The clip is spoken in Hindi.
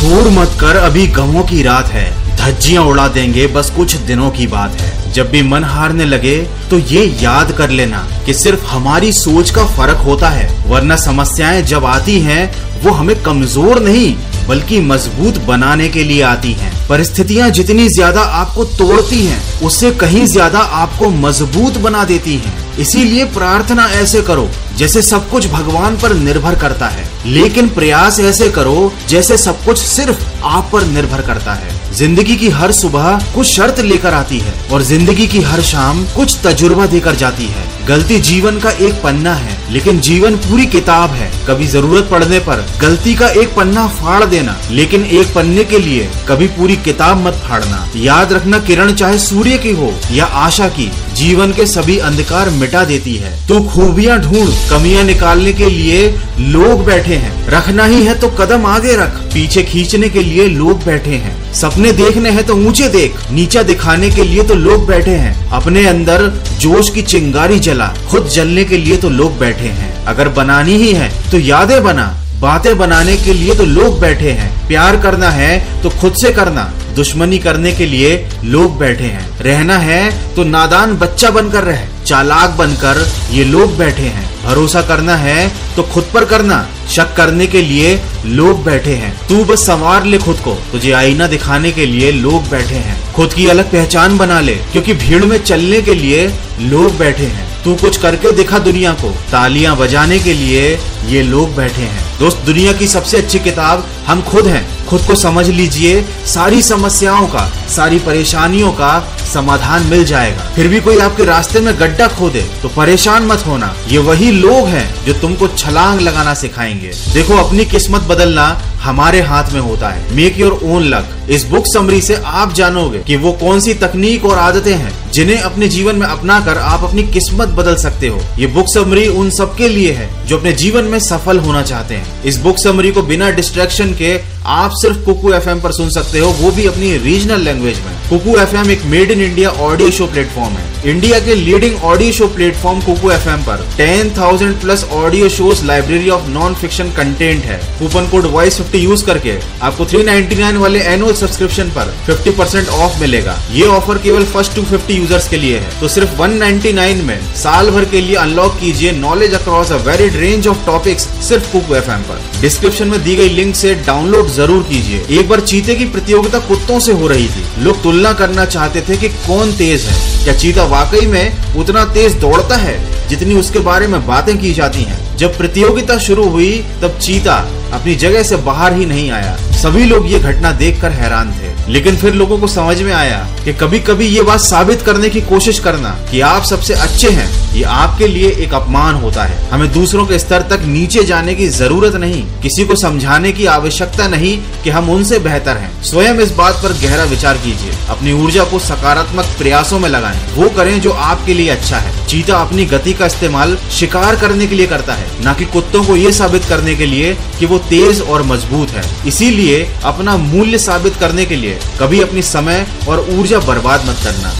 शोर मत कर अभी गमों की रात है धज्जियाँ उड़ा देंगे बस कुछ दिनों की बात है जब भी मन हारने लगे तो ये याद कर लेना कि सिर्फ़ हमारी सोच का फ़र्क होता है वरना समस्याएँ जब आती हैं वो हमें कमज़ोर नहीं बल्कि मज़बूत बनाने के लिए आती हैं। परिस्थितियाँ जितनी ज़्यादा आपको तोड़ती हैं, उससे कहीं ज़्यादा आपको मज़बूत बना देती हैं। इसीलिए प्रार्थना ऐसे करो जैसे सब कुछ भगवान पर निर्भर करता है लेकिन प्रयास ऐसे करो जैसे सब कुछ सिर्फ़ आप पर निर्भर करता है। ज़िंदगी की हर सुबह कुछ शर्त लेकर आती है और ज़िंदगी की हर शाम कुछ तजुर्बा देकर जाती है। गलती जीवन का एक पन्ना है, लेकिन जीवन पूरी किताब है। कभी ज़रूरत पड़ने पर गलती का एक पन्ना फाड़ देना, लेकिन एक पन्ने के लिए कभी पूरी किताब मत फाड़ना। याद रखना किरण चाहे सूर्य की हो या आशा की, जीवन के सभी अंधकार मिटा देती है। तो खूबियाँ ढूंढ, कमियाँ निकालने के लिए लोग बैठे हैं। रखना ही है तो कदम आगे रख। पीछे खींचने के लिए लोग बैठे हैं। सपने देखने हैं तो ऊँचे देख, नीचा दिखाने के लिए तो लोग बैठे हैं। अपने अंदर जोश की चिंगारी जला, खुद जलने के लिए तो लोग बैठे हैं। अगर बनानी ही है तो यादें बना। बातें बनाने के लिए तो लोग बैठे हैं। प्यार करना है तो खुद से करना। दुश्मनी करने के लिए लोग बैठे हैं। रहना है तो नादान बच्चा बनकर रहे। चालाक बनकर ये लोग बैठे हैं। भरोसा करना है तो खुद पर करना। शक करने के लिए लोग बैठे हैं। तू बस संवार ले खुद को। तुझे आईना दिखाने के लिए लोग बैठे हैं। खुद की अलग पहचान बना ले, क्योंकि भीड़ में चलने के लिए लोग बैठे हैं। तू कुछ करके दिखा दुनिया को। तालियाँ बजाने के लिए ये लोग बैठे हैं। दोस्त, दुनिया की सबसे अच्छी किताब हम खुद हैं। खुद को समझ लीजिए, सारी समस्याओं का, सारी परेशानियों का समाधान मिल जाएगा। फिर भी कोई आपके रास्ते में गड्ढा खोदे तो परेशान मत होना। ये वही लोग हैं जो तुमको छलांग लगाना सिखाएँगे। देखो, अपनी किस्मत बदलना हमारे हाथ में होता है। मेक योर ओन लक इस बुक समरी से आप जानोगे कि वो कौन सी तकनीक और आदतें हैं जिन्हें अपने जीवन में अपना कर आप अपनी किस्मत बदल सकते हो। ये बुक समरी उन सबके लिए है जो अपने जीवन में सफल होना चाहते हैं। इस बुक समरी को बिना डिस्ट्रैक्शन के आप सिर्फ़ कुकू एफएम पर सुन सकते हो, वो भी अपनी रीजनल लैंग्वेज में। कुकू एफएम एक made in India audio show platform है। इंडिया के leading audio show platform Kuku FM पर ten thousand plus audio shows library of non fiction content है। Coupon code voice fifty use करके आपको थ्री नाइन्टी नाइन वाले एनुअल सब्सक्रिप्शन पर फिफ्टी परसेंट ऑफ़ मिलेगा। ये ऑफ़र केवल फ़र्स्ट टू फिफ्टी यूज़र्स के लिए है। तो सिर्फ़ वन नाइन्टी नाइन में साल भर के लिए अनलॉक कीजिए knowledge across a varied range of topics सिर्फ़ कुकू एफ़ पर। डिस्क्रिप्शन में दी गई लिंक से डाउनलोड ज़रूर कीजिए। एक बार चीते की प्रतियोगिता कुत्तों से हो रही थी। लोग तुलना करना चाहते थे कि कौन तेज है। क्या चीता वाकई में उतना तेज दौड़ता है? जितनी उसके बारे में बातें की जाती हैं। जब प्रतियोगिता शुरू हुई, तब चीता अपनी जगह से बाहर ही नहीं आया। सभी लोग ये घटना देखकर हैरान थे। लेकिन फिर लोगों को समझ में आया कि कभी कभी ये बात साबित करने की कोशिश करना कि आप सबसे अच्छे हैं, ये आपके लिए एक अपमान होता है। हमें दूसरों के स्तर तक नीचे जाने की ज़रूरत नहीं, किसी को समझाने की आवश्यकता नहीं कि हम उनसे बेहतर हैं। स्वयं इस बात पर गहरा विचार कीजिए। अपनी ऊर्जा को सकारात्मक प्रयासों में लगाएँ। वो करें जो आपके लिए अच्छा है। चीता अपनी गति का इस्तेमाल शिकार करने के लिए करता है, न कि कुत्तों को ये साबित करने के लिए कि वो तेज और मज़बूत है। इसीलिए अपना मूल्य साबित करने के लिए कभी अपनी समय और ऊर्जा बर्बाद मत करना।